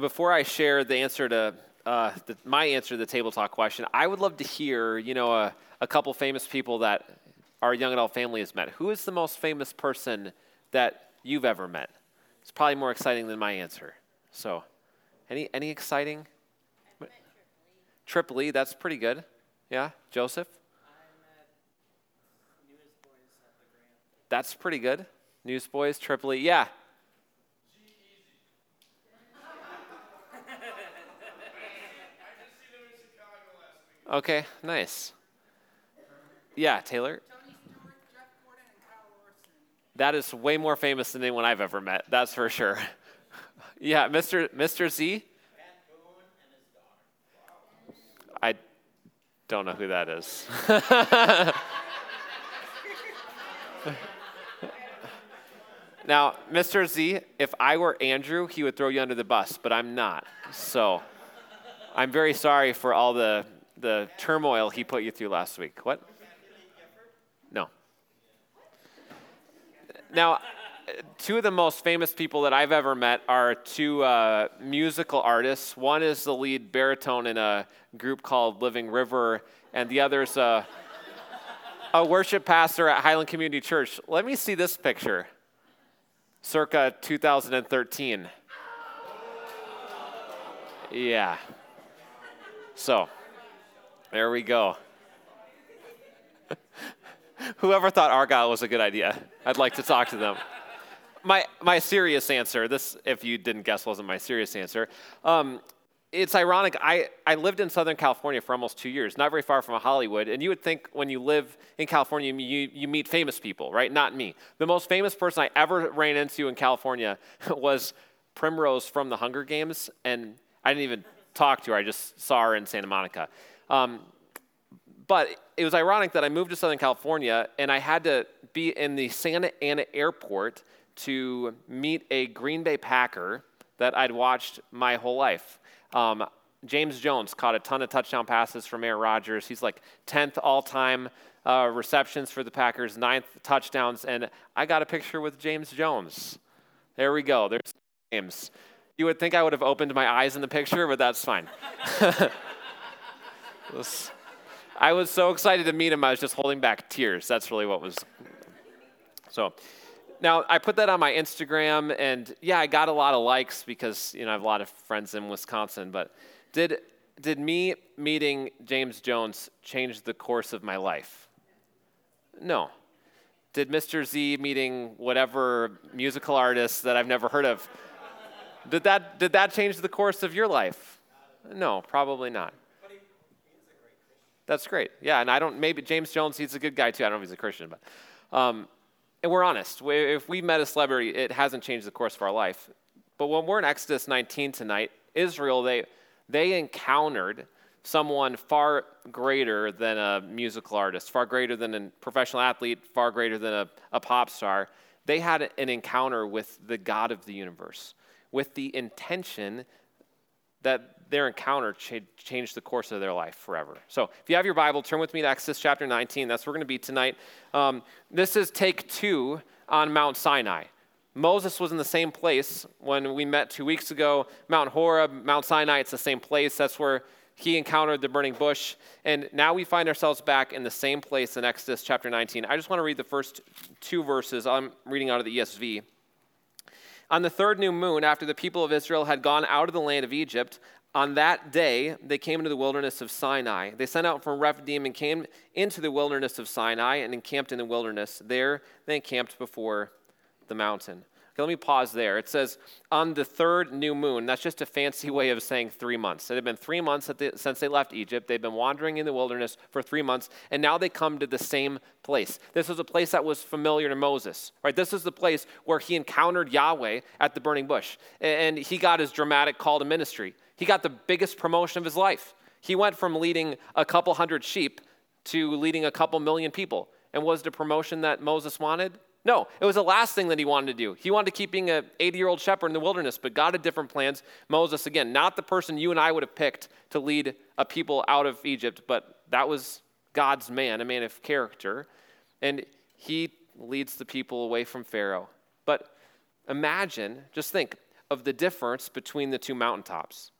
before I share the answer to uh, the, my answer to the table talk question, I would love to hear, you know, a, a couple famous people that our young adult family has met. Who is the most famous person that you've ever met? It's probably more exciting than my answer. So, any any exciting? Trip Lee, that's pretty good. Yeah, Joseph. That's pretty good. Newsboys, Trip Lee, yeah. Okay, nice. Yeah, Taylor. That is way more famous than anyone I've ever met. That's for sure. yeah, Mr. Mr. Z. I don't know who that is. now, Mr. Z, if I were Andrew, he would throw you under the bus, but I'm not. So I'm very sorry for all the, the turmoil he put you through last week. What? No. Now, two of the most famous people that I've ever met are two uh, musical artists. One is the lead baritone in a group called Living River, and the other is a, a worship pastor at Highland Community Church. Let me see this picture, circa 2013. Yeah. So, there we go. Whoever thought Argyle was a good idea, I'd like to talk to them my, my serious answer, this, if you didn't guess, wasn't my serious answer. Um, it's ironic. I, I lived in Southern California for almost two years, not very far from Hollywood. And you would think when you live in California, you, you meet famous people, right? Not me. The most famous person I ever ran into in California was Primrose from the Hunger Games. And I didn't even talk to her, I just saw her in Santa Monica. Um, but it was ironic that I moved to Southern California and I had to be in the Santa Ana airport to meet a Green Bay Packer that I'd watched my whole life. Um, James Jones caught a ton of touchdown passes from Aaron Rodgers. He's like 10th all time uh, receptions for the Packers, ninth touchdowns, and I got a picture with James Jones. There we go. There's James. You would think I would have opened my eyes in the picture, but that's fine. I was so excited to meet him, I was just holding back tears. That's really what was. So, now, I put that on my Instagram, and yeah, I got a lot of likes because you know I have a lot of friends in Wisconsin. But did did me meeting James Jones change the course of my life? No. Did Mr. Z meeting whatever musical artist that I've never heard of? Did that did that change the course of your life? No, probably not. That's great. Yeah, and I don't. Maybe James Jones. He's a good guy too. I don't know if he's a Christian, but. Um, and we're honest, if we met a celebrity, it hasn't changed the course of our life. But when we're in Exodus 19 tonight, Israel, they, they encountered someone far greater than a musical artist, far greater than a professional athlete, far greater than a, a pop star. They had an encounter with the God of the universe, with the intention that their encounter changed the course of their life forever. So, if you have your Bible, turn with me to Exodus chapter 19. That's where we're going to be tonight. Um, this is take two on Mount Sinai. Moses was in the same place when we met two weeks ago. Mount Horeb, Mount Sinai, it's the same place. That's where he encountered the burning bush. And now we find ourselves back in the same place in Exodus chapter 19. I just want to read the first two verses. I'm reading out of the ESV. On the third new moon, after the people of Israel had gone out of the land of Egypt, on that day, they came into the wilderness of Sinai. They sent out from Rephidim and came into the wilderness of Sinai and encamped in the wilderness. There, they encamped before the mountain. Okay, let me pause there. It says on the third new moon. That's just a fancy way of saying three months. It had been three months since they left Egypt. They've been wandering in the wilderness for three months, and now they come to the same place. This was a place that was familiar to Moses, right? This is the place where he encountered Yahweh at the burning bush, and he got his dramatic call to ministry. He got the biggest promotion of his life. He went from leading a couple hundred sheep to leading a couple million people. And was the promotion that Moses wanted? No, it was the last thing that he wanted to do. He wanted to keep being an 80 year old shepherd in the wilderness, but God had different plans. Moses, again, not the person you and I would have picked to lead a people out of Egypt, but that was God's man, a man of character. And he leads the people away from Pharaoh. But imagine, just think, of the difference between the two mountaintops.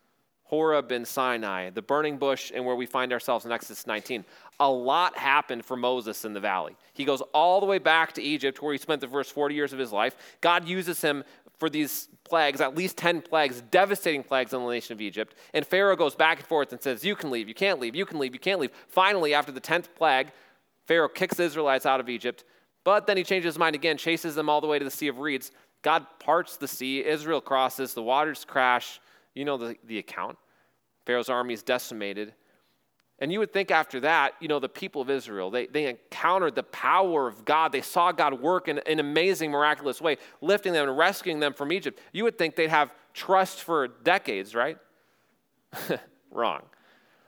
Horeb and Sinai, the burning bush, and where we find ourselves in Exodus 19. A lot happened for Moses in the valley. He goes all the way back to Egypt, where he spent the first 40 years of his life. God uses him for these plagues, at least 10 plagues, devastating plagues on the nation of Egypt. And Pharaoh goes back and forth and says, You can leave, you can't leave, you can leave, you can't leave. Finally, after the 10th plague, Pharaoh kicks the Israelites out of Egypt, but then he changes his mind again, chases them all the way to the Sea of Reeds. God parts the sea, Israel crosses, the waters crash. You know the, the account. Pharaoh's army is decimated. And you would think after that, you know, the people of Israel, they, they encountered the power of God. They saw God work in an amazing, miraculous way, lifting them and rescuing them from Egypt. You would think they'd have trust for decades, right? Wrong.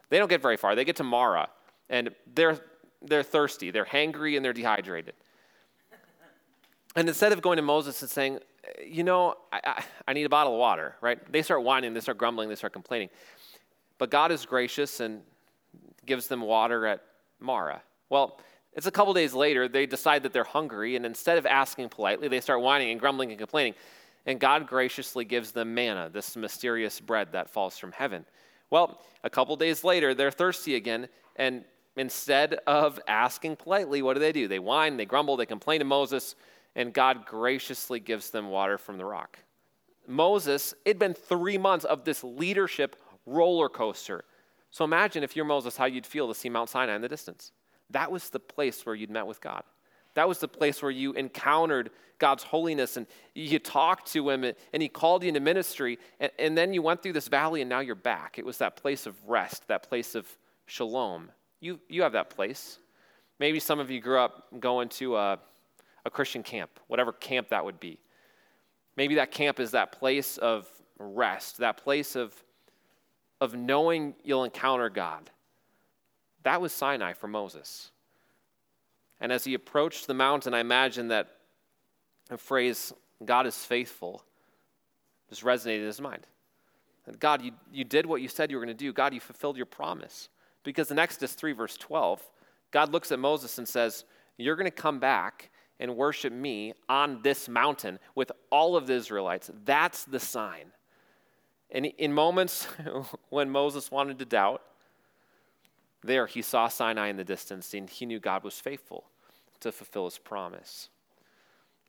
They don't get very far. They get to Mara, and they're, they're thirsty, they're hangry, and they're dehydrated. And instead of going to Moses and saying, you know, I, I, I need a bottle of water, right? They start whining, they start grumbling, they start complaining. But God is gracious and gives them water at Mara. Well, it's a couple days later, they decide that they're hungry, and instead of asking politely, they start whining and grumbling and complaining. And God graciously gives them manna, this mysterious bread that falls from heaven. Well, a couple days later, they're thirsty again, and instead of asking politely, what do they do? They whine, they grumble, they complain to Moses, and God graciously gives them water from the rock. Moses, it'd been three months of this leadership roller coaster. So imagine if you're Moses, how you'd feel to see Mount Sinai in the distance. That was the place where you'd met with God. That was the place where you encountered God's holiness and you talked to Him and He called you into ministry. And, and then you went through this valley and now you're back. It was that place of rest, that place of shalom. You, you have that place. Maybe some of you grew up going to a, a Christian camp, whatever camp that would be. Maybe that camp is that place of rest, that place of of knowing you'll encounter God. That was Sinai for Moses. And as he approached the mountain, I imagine that the phrase, God is faithful, just resonated in his mind. And God, you, you did what you said you were going to do. God, you fulfilled your promise. Because in Exodus 3, verse 12, God looks at Moses and says, You're going to come back and worship me on this mountain with all of the Israelites. That's the sign. And in moments when Moses wanted to doubt, there he saw Sinai in the distance and he knew God was faithful to fulfill his promise.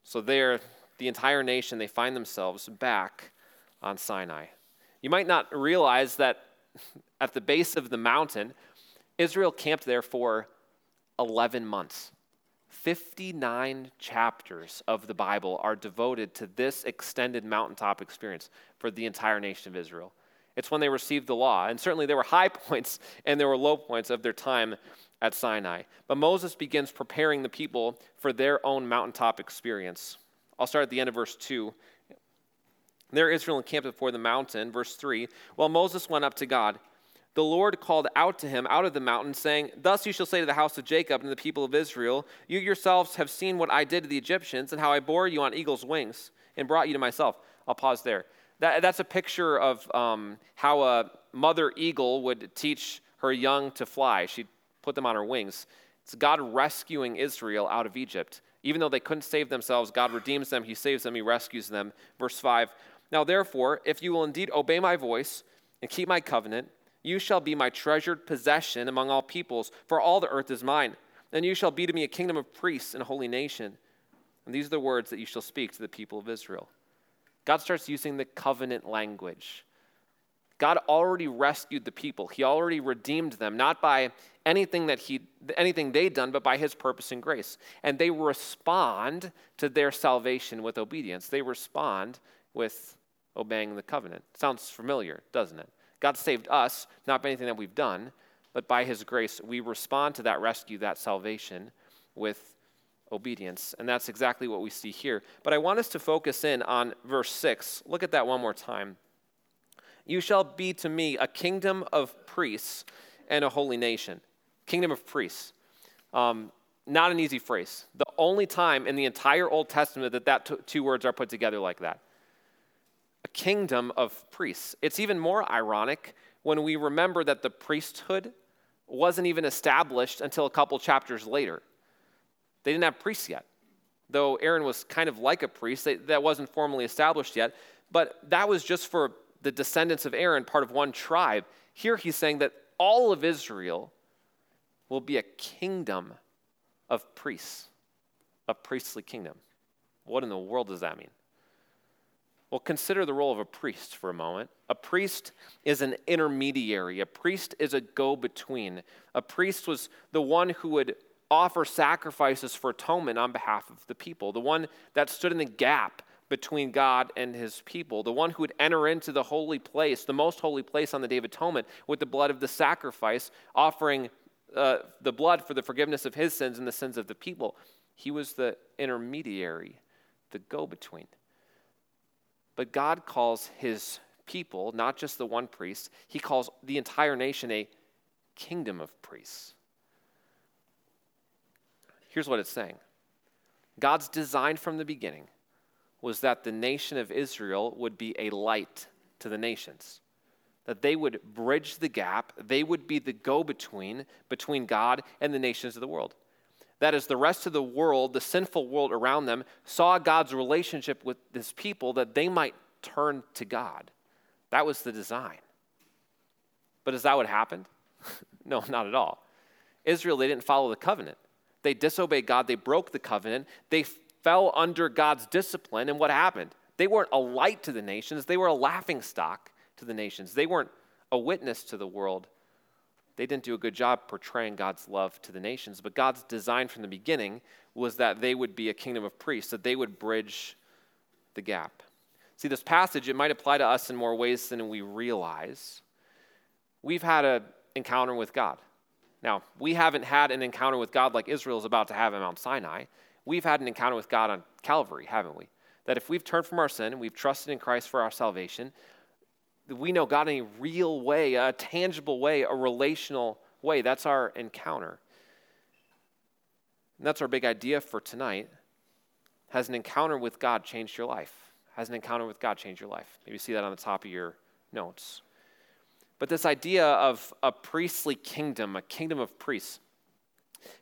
So there, the entire nation, they find themselves back on Sinai. You might not realize that at the base of the mountain, Israel camped there for 11 months. 59 chapters of the Bible are devoted to this extended mountaintop experience for the entire nation of Israel. It's when they received the law. And certainly there were high points and there were low points of their time at Sinai. But Moses begins preparing the people for their own mountaintop experience. I'll start at the end of verse 2. There Israel encamped before the mountain, verse 3. While Moses went up to God, the Lord called out to him out of the mountain, saying, Thus you shall say to the house of Jacob and the people of Israel, You yourselves have seen what I did to the Egyptians, and how I bore you on eagle's wings, and brought you to myself. I'll pause there. That, that's a picture of um, how a mother eagle would teach her young to fly. She'd put them on her wings. It's God rescuing Israel out of Egypt. Even though they couldn't save themselves, God redeems them, He saves them, He rescues them. Verse 5 Now therefore, if you will indeed obey my voice and keep my covenant, you shall be my treasured possession among all peoples, for all the earth is mine. And you shall be to me a kingdom of priests and a holy nation. And these are the words that you shall speak to the people of Israel. God starts using the covenant language. God already rescued the people. He already redeemed them, not by anything that he anything they'd done, but by his purpose and grace. And they respond to their salvation with obedience. They respond with obeying the covenant. Sounds familiar, doesn't it? God saved us, not by anything that we've done, but by His grace. We respond to that rescue, that salvation, with obedience. And that's exactly what we see here. But I want us to focus in on verse 6. Look at that one more time. You shall be to me a kingdom of priests and a holy nation. Kingdom of priests. Um, not an easy phrase. The only time in the entire Old Testament that that t- two words are put together like that a kingdom of priests. It's even more ironic when we remember that the priesthood wasn't even established until a couple chapters later. They didn't have priests yet. Though Aaron was kind of like a priest, they, that wasn't formally established yet. but that was just for the descendants of Aaron, part of one tribe. Here he's saying that all of Israel will be a kingdom of priests, a priestly kingdom. What in the world does that mean? Well, consider the role of a priest for a moment. A priest is an intermediary, a priest is a go between. A priest was the one who would offer sacrifices for atonement on behalf of the people, the one that stood in the gap between God and his people, the one who would enter into the holy place, the most holy place on the Day of Atonement, with the blood of the sacrifice, offering uh, the blood for the forgiveness of his sins and the sins of the people. He was the intermediary, the go between. But God calls his people, not just the one priest, he calls the entire nation a kingdom of priests. Here's what it's saying God's design from the beginning was that the nation of Israel would be a light to the nations, that they would bridge the gap, they would be the go between between God and the nations of the world. That as the rest of the world, the sinful world around them, saw God's relationship with this people, that they might turn to God. That was the design. But is that what happened? no, not at all. Israel, they didn't follow the covenant. They disobeyed God, they broke the covenant, they fell under God's discipline, and what happened? They weren't a light to the nations, they were a laughing stock to the nations. They weren't a witness to the world. They didn't do a good job portraying God's love to the nations, but God's design from the beginning was that they would be a kingdom of priests, that they would bridge the gap. See, this passage, it might apply to us in more ways than we realize. We've had an encounter with God. Now, we haven't had an encounter with God like Israel is about to have at Mount Sinai we've had an encounter with God on Calvary, haven't we? That if we've turned from our sin and we've trusted in Christ for our salvation, we know God in a real way, a tangible way, a relational way. That's our encounter. And that's our big idea for tonight. Has an encounter with God changed your life? Has an encounter with God changed your life? Maybe you see that on the top of your notes. But this idea of a priestly kingdom, a kingdom of priests,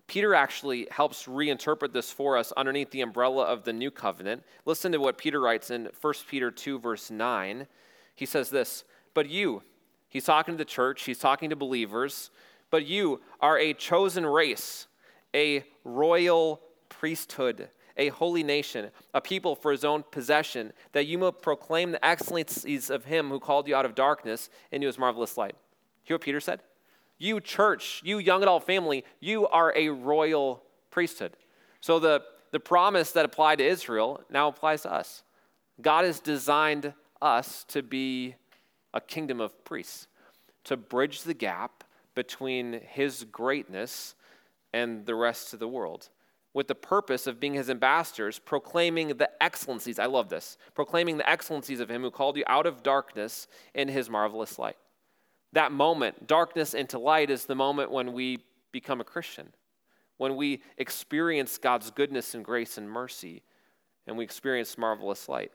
Peter actually helps reinterpret this for us underneath the umbrella of the new covenant. Listen to what Peter writes in 1 Peter 2, verse 9. He says this But you, he's talking to the church, he's talking to believers, but you are a chosen race, a royal priesthood, a holy nation, a people for his own possession, that you may proclaim the excellencies of him who called you out of darkness into his marvelous light. Hear what Peter said? You, church, you young adult family, you are a royal priesthood. So the, the promise that applied to Israel now applies to us. God has designed us to be a kingdom of priests, to bridge the gap between his greatness and the rest of the world with the purpose of being his ambassadors, proclaiming the excellencies. I love this. Proclaiming the excellencies of him who called you out of darkness in his marvelous light that moment, darkness into light, is the moment when we become a Christian, when we experience God's goodness and grace and mercy, and we experience marvelous light.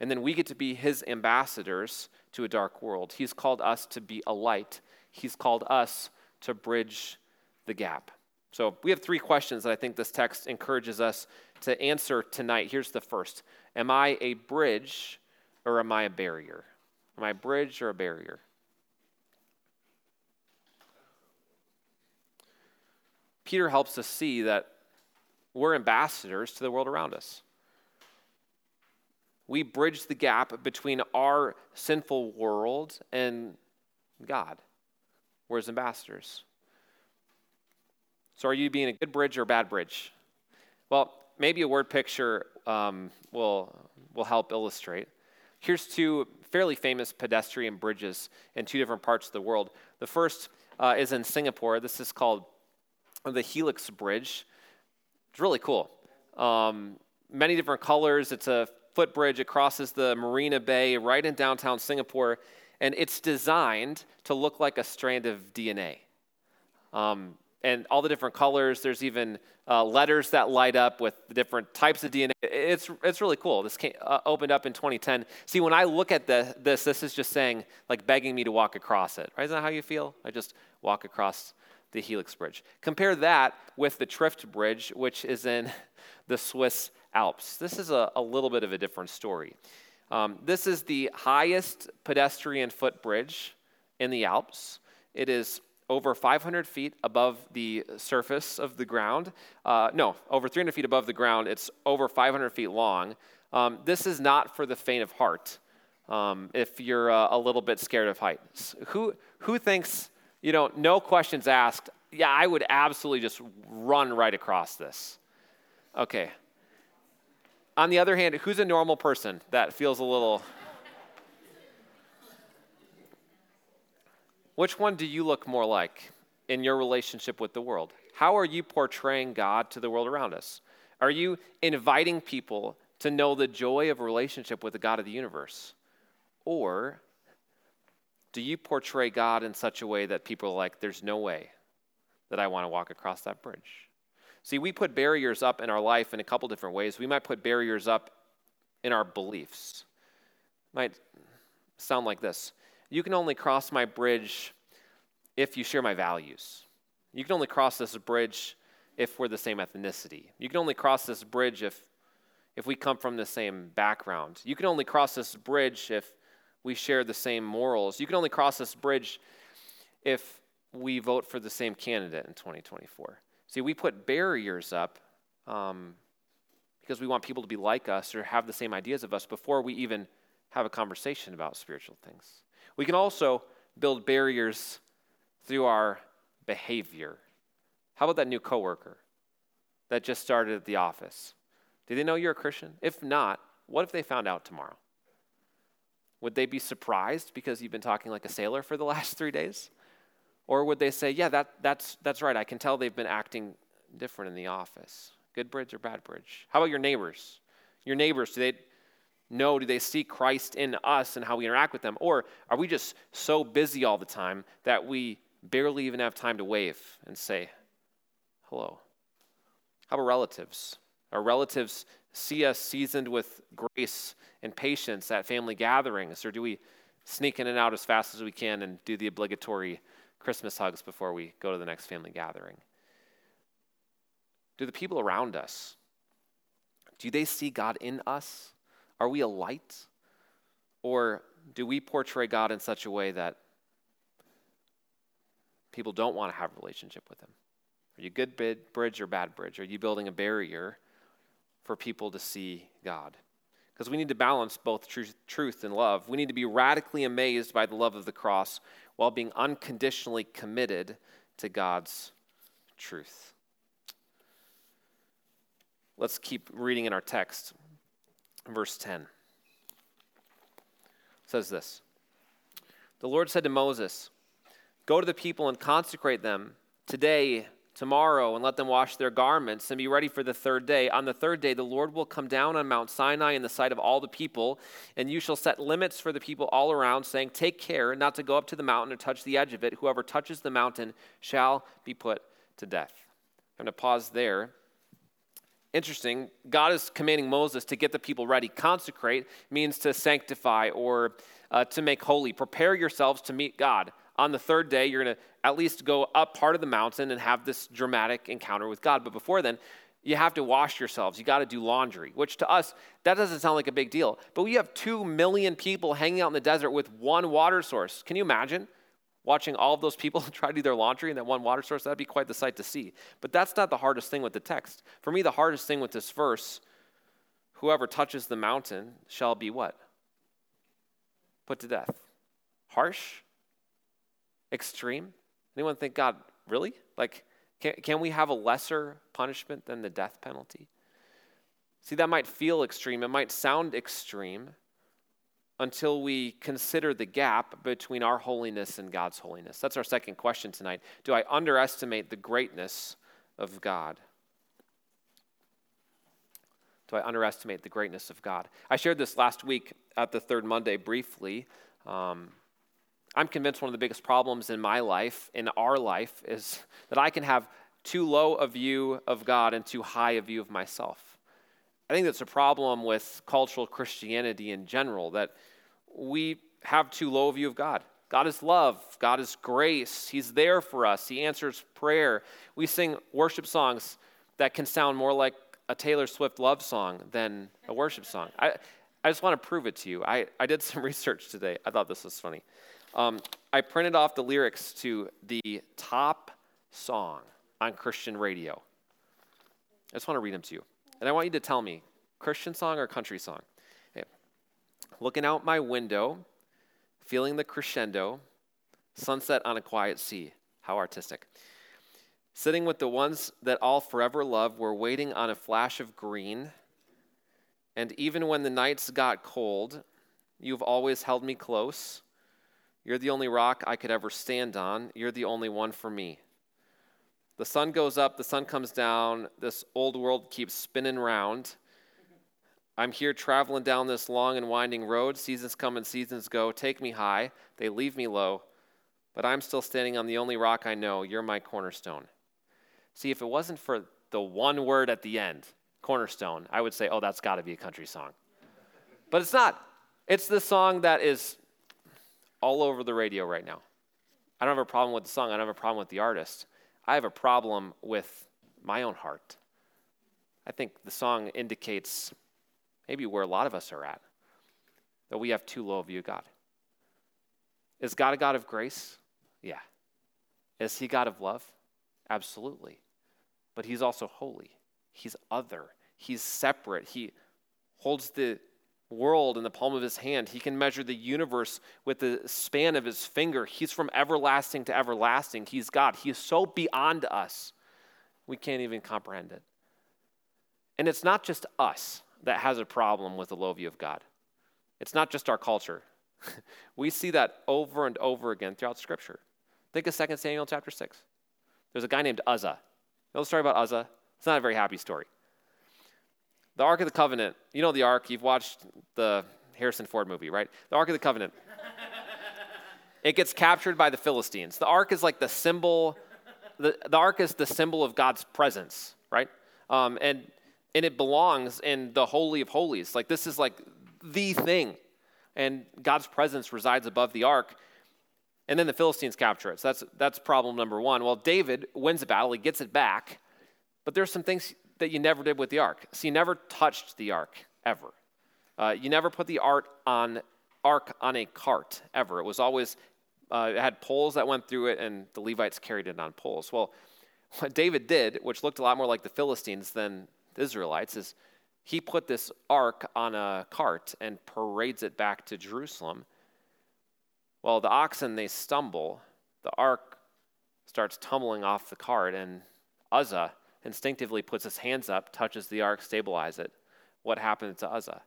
And then we get to be his ambassadors to a dark world. He's called us to be a light, he's called us to bridge the gap. So we have three questions that I think this text encourages us to answer tonight. Here's the first Am I a bridge or am I a barrier? Am I a bridge or a barrier? Peter helps us see that we're ambassadors to the world around us. We bridge the gap between our sinful world and God. We're his ambassadors. So, are you being a good bridge or a bad bridge? Well, maybe a word picture um, will, will help illustrate. Here's two fairly famous pedestrian bridges in two different parts of the world. The first uh, is in Singapore. This is called the Helix Bridge. It's really cool. Um, many different colors. It's a footbridge. It crosses the Marina Bay right in downtown Singapore, and it's designed to look like a strand of DNA. Um, and all the different colors. There's even uh, letters that light up with the different types of DNA. It's, it's really cool. This came, uh, opened up in 2010. See, when I look at the, this, this is just saying, like begging me to walk across it. Right? Isn't that how you feel? I just walk across the Helix Bridge. Compare that with the Trift Bridge, which is in the Swiss Alps. This is a, a little bit of a different story. Um, this is the highest pedestrian footbridge in the Alps. It is over 500 feet above the surface of the ground. Uh, no, over 300 feet above the ground. It's over 500 feet long. Um, this is not for the faint of heart. Um, if you're uh, a little bit scared of heights, who who thinks you know? No questions asked. Yeah, I would absolutely just run right across this. Okay. On the other hand, who's a normal person that feels a little Which one do you look more like in your relationship with the world? How are you portraying God to the world around us? Are you inviting people to know the joy of relationship with the God of the universe? Or do you portray God in such a way that people are like, there's no way that I want to walk across that bridge? See, we put barriers up in our life in a couple different ways. We might put barriers up in our beliefs. Might sound like this you can only cross my bridge if you share my values. You can only cross this bridge if we're the same ethnicity. You can only cross this bridge if, if we come from the same background. You can only cross this bridge if we share the same morals. You can only cross this bridge if we vote for the same candidate in 2024. See, we put barriers up um, because we want people to be like us or have the same ideas of us before we even have a conversation about spiritual things. We can also build barriers through our behavior. How about that new coworker that just started at the office? Do they know you're a Christian? If not, what if they found out tomorrow? Would they be surprised because you've been talking like a sailor for the last three days? Or would they say, yeah, that, that's, that's right, I can tell they've been acting different in the office? Good bridge or bad bridge? How about your neighbors? Your neighbors, do they, know, do they see Christ in us and how we interact with them? Or are we just so busy all the time that we barely even have time to wave and say hello? How about relatives? Our relatives see us seasoned with grace and patience at family gatherings, or do we sneak in and out as fast as we can and do the obligatory Christmas hugs before we go to the next family gathering? Do the people around us, do they see God in us? Are we a light? Or do we portray God in such a way that people don't want to have a relationship with Him? Are you a good bridge or bad bridge? Are you building a barrier for people to see God? Because we need to balance both truth, truth and love. We need to be radically amazed by the love of the cross while being unconditionally committed to God's truth. Let's keep reading in our text. Verse 10 says this. The Lord said to Moses, Go to the people and consecrate them today, tomorrow, and let them wash their garments and be ready for the third day. On the third day, the Lord will come down on Mount Sinai in the sight of all the people, and you shall set limits for the people all around, saying, Take care not to go up to the mountain or touch the edge of it. Whoever touches the mountain shall be put to death. I'm going to pause there Interesting, God is commanding Moses to get the people ready. Consecrate means to sanctify or uh, to make holy. Prepare yourselves to meet God. On the third day, you're going to at least go up part of the mountain and have this dramatic encounter with God. But before then, you have to wash yourselves. You got to do laundry, which to us, that doesn't sound like a big deal. But we have two million people hanging out in the desert with one water source. Can you imagine? watching all of those people try to do their laundry in that one water source, that'd be quite the sight to see. But that's not the hardest thing with the text. For me, the hardest thing with this verse whoever touches the mountain shall be what? Put to death. Harsh? Extreme? Anyone think, God, really? Like, can, can we have a lesser punishment than the death penalty? See, that might feel extreme. It might sound extreme until we consider the gap between our holiness and God's holiness. That's our second question tonight. Do I underestimate the greatness of God? Do I underestimate the greatness of God? I shared this last week at the third Monday briefly. Um, I'm convinced one of the biggest problems in my life, in our life, is that I can have too low a view of God and too high a view of myself. I think that's a problem with cultural Christianity in general, that we have too low a view of God. God is love. God is grace. He's there for us. He answers prayer. We sing worship songs that can sound more like a Taylor Swift love song than a worship song. I, I just want to prove it to you. I, I did some research today. I thought this was funny. Um, I printed off the lyrics to the top song on Christian radio. I just want to read them to you. And I want you to tell me Christian song or country song? Okay. Looking out my window, feeling the crescendo, sunset on a quiet sea. How artistic. Sitting with the ones that all forever love, we're waiting on a flash of green. And even when the nights got cold, you've always held me close. You're the only rock I could ever stand on. You're the only one for me. The sun goes up, the sun comes down, this old world keeps spinning round. I'm here traveling down this long and winding road. Seasons come and seasons go. Take me high, they leave me low. But I'm still standing on the only rock I know. You're my cornerstone. See, if it wasn't for the one word at the end, cornerstone, I would say, oh, that's got to be a country song. But it's not. It's the song that is all over the radio right now. I don't have a problem with the song, I don't have a problem with the artist. I have a problem with my own heart. I think the song indicates maybe where a lot of us are at, that we have too low a view of God. Is God a God of grace? Yeah. Is he God of love? Absolutely. But he's also holy. He's other. He's separate. He holds the world in the palm of his hand. He can measure the universe with the span of his finger. He's from everlasting to everlasting. He's God. He is so beyond us, we can't even comprehend it. And it's not just us that has a problem with the low view of God, it's not just our culture. we see that over and over again throughout Scripture. Think of 2 Samuel chapter 6. There's a guy named Uzzah. You know the story about Uzzah? It's not a very happy story. The Ark of the Covenant, you know the Ark, you've watched the Harrison Ford movie, right? The Ark of the Covenant. it gets captured by the Philistines. The Ark is like the symbol, the, the Ark is the symbol of God's presence, right? Um, and, and it belongs in the Holy of Holies. Like this is like the thing. And God's presence resides above the Ark. And then the Philistines capture it. So that's, that's problem number one. Well, David wins the battle, he gets it back. But there's some things that you never did with the ark. So you never touched the ark ever. Uh, you never put the ark on ark on a cart ever. It was always uh, it had poles that went through it, and the Levites carried it on poles. Well, what David did, which looked a lot more like the Philistines than the Israelites, is he put this ark on a cart and parades it back to Jerusalem. Well, the oxen they stumble, the ark starts tumbling off the cart, and Uzzah instinctively puts his hands up, touches the ark, stabilizes it. What happened to Uzzah?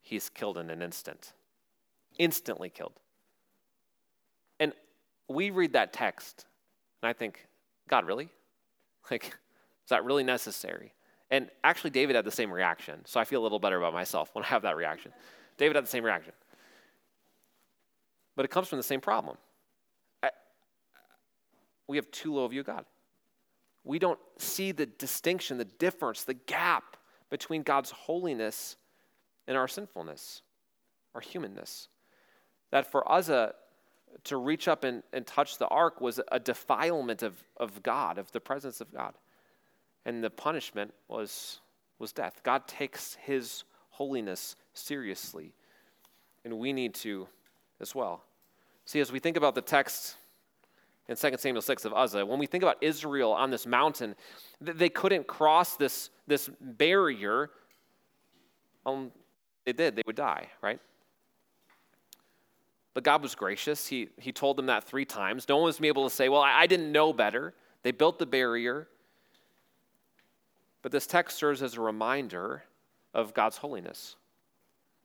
He's killed in an instant. Instantly killed. And we read that text, and I think, God, really? Like, is that really necessary? And actually, David had the same reaction, so I feel a little better about myself when I have that reaction. David had the same reaction. But it comes from the same problem. I, we have too low a view of God we don't see the distinction, the difference, the gap between God's holiness and our sinfulness, our humanness. That for Uzzah uh, to reach up and, and touch the ark was a defilement of, of God, of the presence of God. And the punishment was, was death. God takes his holiness seriously, and we need to as well. See, as we think about the text in 2 Samuel 6 of Uzzah. When we think about Israel on this mountain, they couldn't cross this, this barrier. Um, they did, they would die, right? But God was gracious. He, he told them that three times. No one was able to say, Well, I, I didn't know better. They built the barrier. But this text serves as a reminder of God's holiness.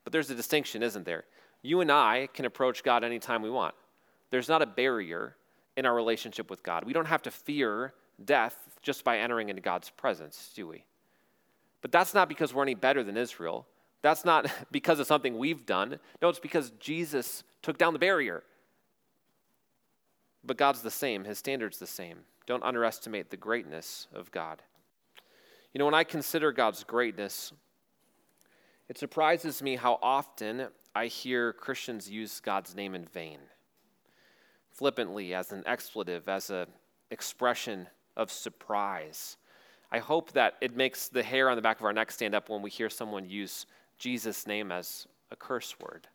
But there's a distinction, isn't there? You and I can approach God anytime we want. There's not a barrier in our relationship with God. We don't have to fear death just by entering into God's presence, do we? But that's not because we're any better than Israel. That's not because of something we've done. No, it's because Jesus took down the barrier. But God's the same, His standard's the same. Don't underestimate the greatness of God. You know, when I consider God's greatness, it surprises me how often I hear Christians use God's name in vain flippantly as an expletive, as an expression of surprise. I hope that it makes the hair on the back of our neck stand up when we hear someone use Jesus' name as a curse word.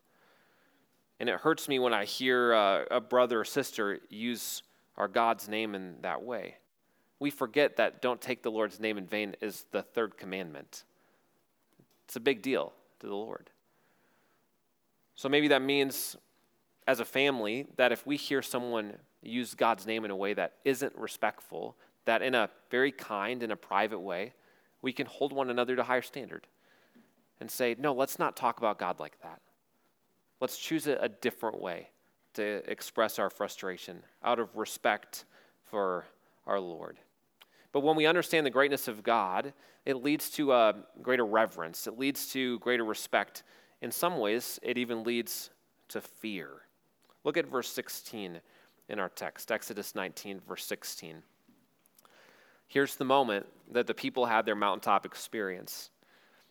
And it hurts me when I hear uh, a brother or sister use our God's name in that way. We forget that don't take the Lord's name in vain is the third commandment. It's a big deal to the Lord. So maybe that means, as a family, that if we hear someone use God's name in a way that isn't respectful, that in a very kind and a private way, we can hold one another to higher standard and say, no, let's not talk about God like that. Let's choose a, a different way to express our frustration out of respect for our Lord. But when we understand the greatness of God, it leads to a greater reverence, it leads to greater respect. In some ways, it even leads to fear. Look at verse 16 in our text, Exodus 19, verse 16. Here's the moment that the people had their mountaintop experience.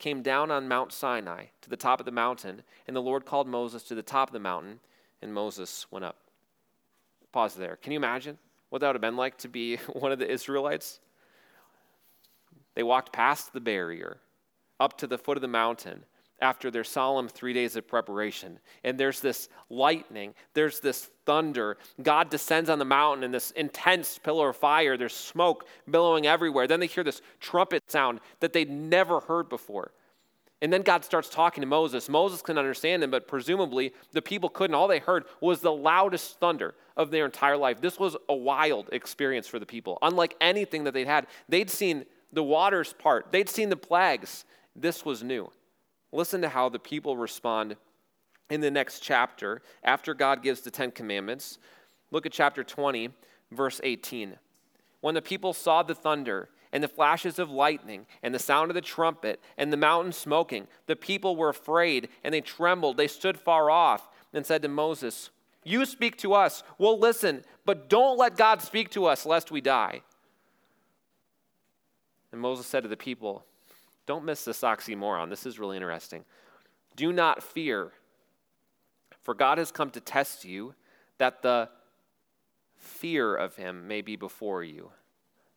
came down on Mount Sinai to the top of the mountain, and the Lord called Moses to the top of the mountain, and Moses went up. Pause there. Can you imagine what that would have been like to be one of the Israelites? They walked past the barrier up to the foot of the mountain after their solemn three days of preparation. And there's this lightning, there's this thunder. God descends on the mountain in this intense pillar of fire. There's smoke billowing everywhere. Then they hear this trumpet sound that they'd never heard before. And then God starts talking to Moses. Moses can understand him, but presumably the people couldn't. All they heard was the loudest thunder of their entire life. This was a wild experience for the people. Unlike anything that they'd had, they'd seen the waters part, they'd seen the plagues. This was new. Listen to how the people respond in the next chapter after God gives the Ten Commandments. Look at chapter 20, verse 18. When the people saw the thunder and the flashes of lightning and the sound of the trumpet and the mountain smoking, the people were afraid and they trembled. They stood far off and said to Moses, You speak to us, we'll listen, but don't let God speak to us lest we die. And Moses said to the people, don't miss this oxymoron. This is really interesting. Do not fear, for God has come to test you that the fear of him may be before you,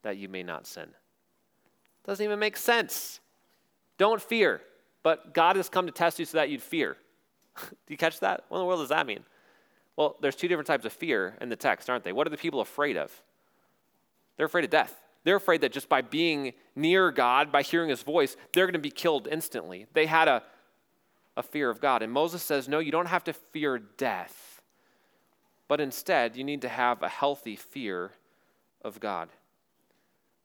that you may not sin. Doesn't even make sense. Don't fear, but God has come to test you so that you'd fear. Do you catch that? What in the world does that mean? Well, there's two different types of fear in the text, aren't they? What are the people afraid of? They're afraid of death. They're afraid that just by being near God, by hearing his voice, they're going to be killed instantly. They had a, a fear of God. And Moses says, No, you don't have to fear death, but instead, you need to have a healthy fear of God.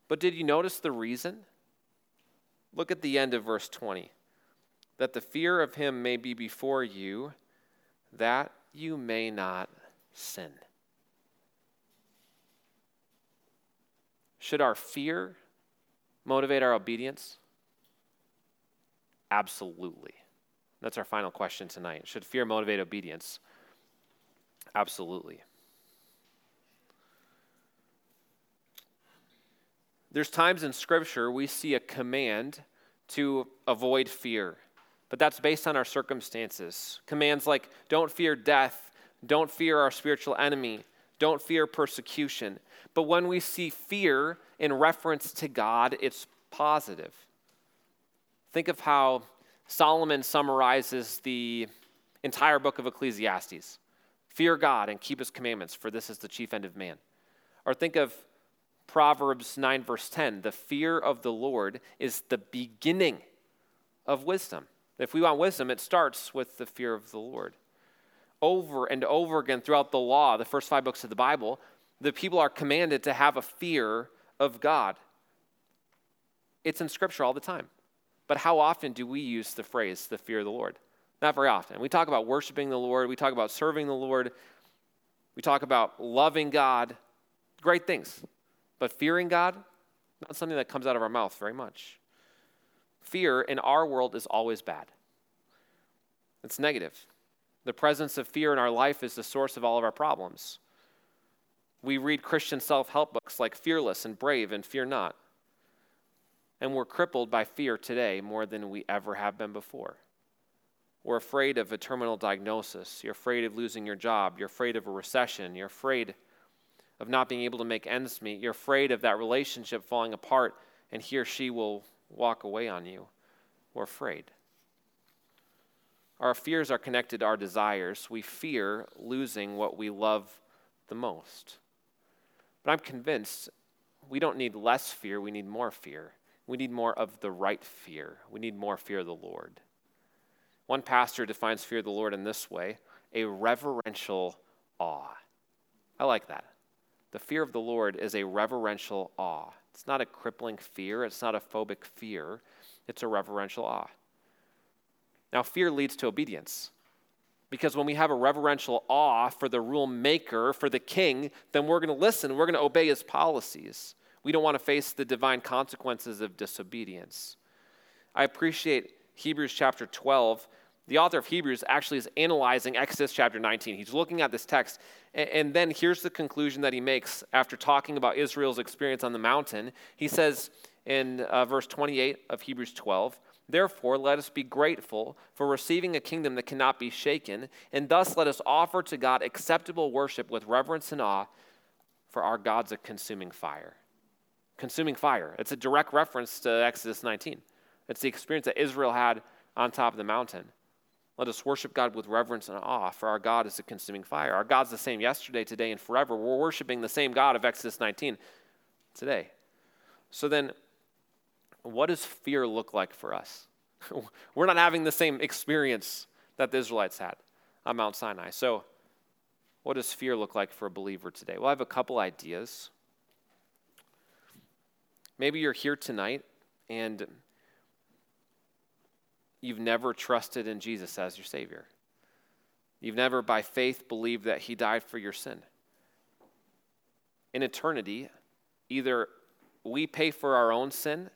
But did you notice the reason? Look at the end of verse 20. That the fear of him may be before you, that you may not sin. Should our fear motivate our obedience? Absolutely. That's our final question tonight. Should fear motivate obedience? Absolutely. There's times in Scripture we see a command to avoid fear, but that's based on our circumstances. Commands like don't fear death, don't fear our spiritual enemy, don't fear persecution. But when we see fear in reference to God, it's positive. Think of how Solomon summarizes the entire book of Ecclesiastes Fear God and keep his commandments, for this is the chief end of man. Or think of Proverbs 9, verse 10 the fear of the Lord is the beginning of wisdom. If we want wisdom, it starts with the fear of the Lord over and over again throughout the law, the first five books of the Bible, the people are commanded to have a fear of God. It's in Scripture all the time. But how often do we use the phrase, the fear of the Lord? Not very often. We talk about worshiping the Lord, we talk about serving the Lord, we talk about loving God, great things. But fearing God, not something that comes out of our mouth very much. Fear in our world is always bad, it's negative. The presence of fear in our life is the source of all of our problems. We read Christian self help books like Fearless and Brave and Fear Not. And we're crippled by fear today more than we ever have been before. We're afraid of a terminal diagnosis. You're afraid of losing your job. You're afraid of a recession. You're afraid of not being able to make ends meet. You're afraid of that relationship falling apart and he or she will walk away on you. We're afraid. Our fears are connected to our desires. We fear losing what we love the most. But I'm convinced we don't need less fear, we need more fear. We need more of the right fear. We need more fear of the Lord. One pastor defines fear of the Lord in this way a reverential awe. I like that. The fear of the Lord is a reverential awe. It's not a crippling fear, it's not a phobic fear, it's a reverential awe. Now, fear leads to obedience. Because when we have a reverential awe for the rule maker, for the king, then we're going to listen, we're going to obey his policies. We don't want to face the divine consequences of disobedience. I appreciate Hebrews chapter 12. The author of Hebrews actually is analyzing Exodus chapter 19. He's looking at this text, and then here's the conclusion that he makes after talking about Israel's experience on the mountain. He says in uh, verse 28 of Hebrews 12, Therefore, let us be grateful for receiving a kingdom that cannot be shaken, and thus let us offer to God acceptable worship with reverence and awe, for our God's a consuming fire. Consuming fire. It's a direct reference to Exodus 19. It's the experience that Israel had on top of the mountain. Let us worship God with reverence and awe, for our God is a consuming fire. Our God's the same yesterday, today, and forever. We're worshiping the same God of Exodus 19 today. So then, what does fear look like for us? We're not having the same experience that the Israelites had on Mount Sinai. So, what does fear look like for a believer today? Well, I have a couple ideas. Maybe you're here tonight and you've never trusted in Jesus as your Savior. You've never, by faith, believed that He died for your sin. In eternity, either we pay for our own sin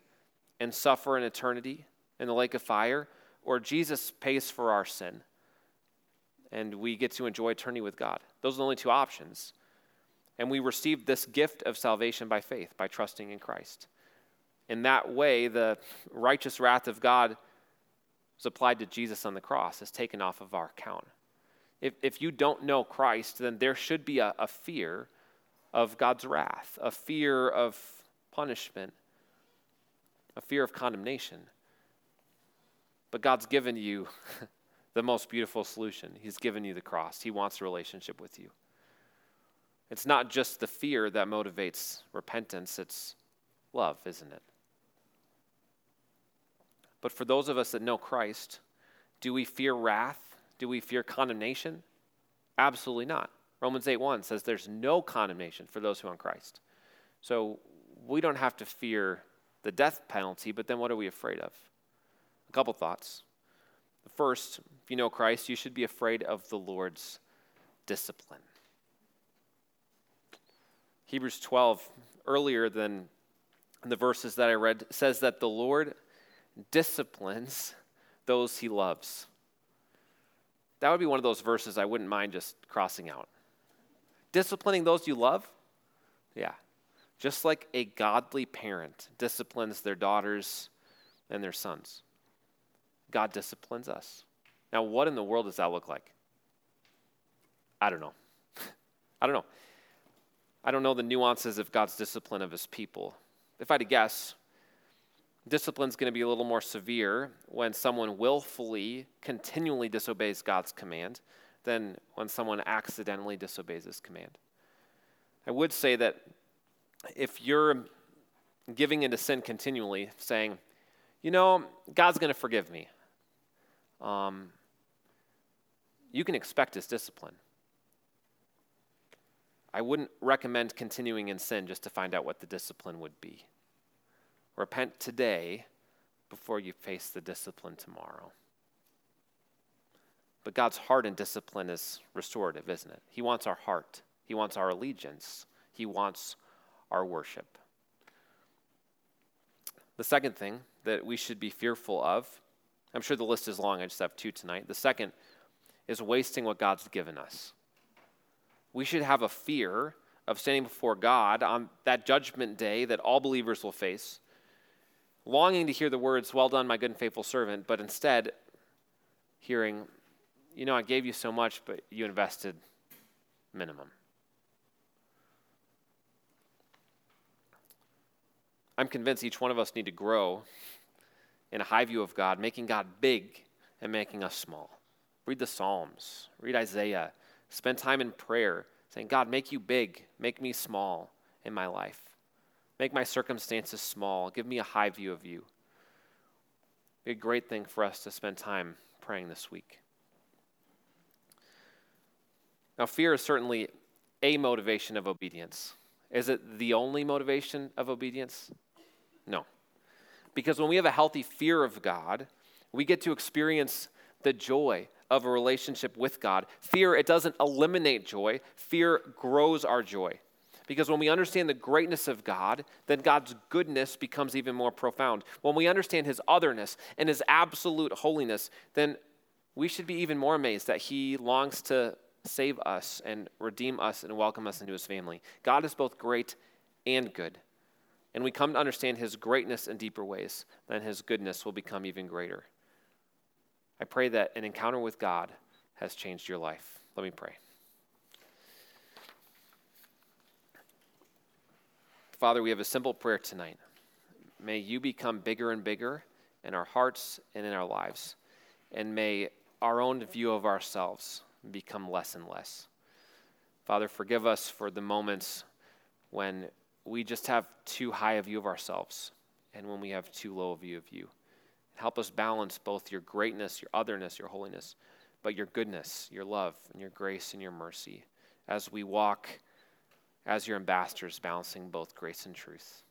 and suffer in eternity in the lake of fire, or Jesus pays for our sin and we get to enjoy eternity with God. Those are the only two options. And we receive this gift of salvation by faith, by trusting in Christ. In that way, the righteous wrath of God was applied to Jesus on the cross, is taken off of our account. If, if you don't know Christ, then there should be a, a fear of God's wrath, a fear of punishment, a fear of condemnation. But God's given you the most beautiful solution. He's given you the cross, He wants a relationship with you. It's not just the fear that motivates repentance, it's love, isn't it? But for those of us that know Christ, do we fear wrath? Do we fear condemnation? Absolutely not. Romans 8 1 says there's no condemnation for those who are in Christ. So we don't have to fear the death penalty, but then what are we afraid of? A couple thoughts. First, if you know Christ, you should be afraid of the Lord's discipline. Hebrews 12, earlier than the verses that I read, says that the Lord disciplines those he loves. That would be one of those verses I wouldn't mind just crossing out. Disciplining those you love? Yeah, just like a godly parent disciplines their daughters and their sons. God disciplines us. Now, what in the world does that look like? I don't know. I don't know. I don't know the nuances of God's discipline of his people. If I had to guess, discipline is going to be a little more severe when someone willfully, continually disobeys God's command than when someone accidentally disobeys his command. I would say that if you're giving into sin continually, saying, you know, God's going to forgive me, um, you can expect his discipline. I wouldn't recommend continuing in sin just to find out what the discipline would be. Repent today before you face the discipline tomorrow. But God's heart and discipline is restorative, isn't it? He wants our heart, He wants our allegiance, He wants our worship. The second thing that we should be fearful of, I'm sure the list is long, I just have two tonight. The second is wasting what God's given us. We should have a fear of standing before God on that judgment day that all believers will face, longing to hear the words, Well done, my good and faithful servant, but instead hearing, You know, I gave you so much, but you invested minimum. I'm convinced each one of us need to grow in a high view of God, making God big and making us small. Read the Psalms, read Isaiah, spend time in prayer, saying, God, make you big, make me small in my life. Make my circumstances small. Give me a high view of you. Be a great thing for us to spend time praying this week. Now, fear is certainly a motivation of obedience. Is it the only motivation of obedience? No. Because when we have a healthy fear of God, we get to experience the joy of a relationship with God. Fear, it doesn't eliminate joy, fear grows our joy. Because when we understand the greatness of God, then God's goodness becomes even more profound. When we understand his otherness and his absolute holiness, then we should be even more amazed that he longs to save us and redeem us and welcome us into his family. God is both great and good. And we come to understand his greatness in deeper ways, then his goodness will become even greater. I pray that an encounter with God has changed your life. Let me pray. Father, we have a simple prayer tonight. May you become bigger and bigger in our hearts and in our lives. And may our own view of ourselves become less and less. Father, forgive us for the moments when we just have too high a view of ourselves and when we have too low a view of you. Help us balance both your greatness, your otherness, your holiness, but your goodness, your love, and your grace and your mercy as we walk as your ambassadors, balancing both grace and truth.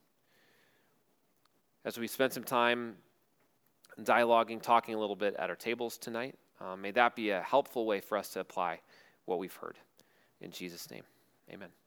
As we spend some time dialoguing, talking a little bit at our tables tonight, uh, may that be a helpful way for us to apply what we've heard. In Jesus' name, amen.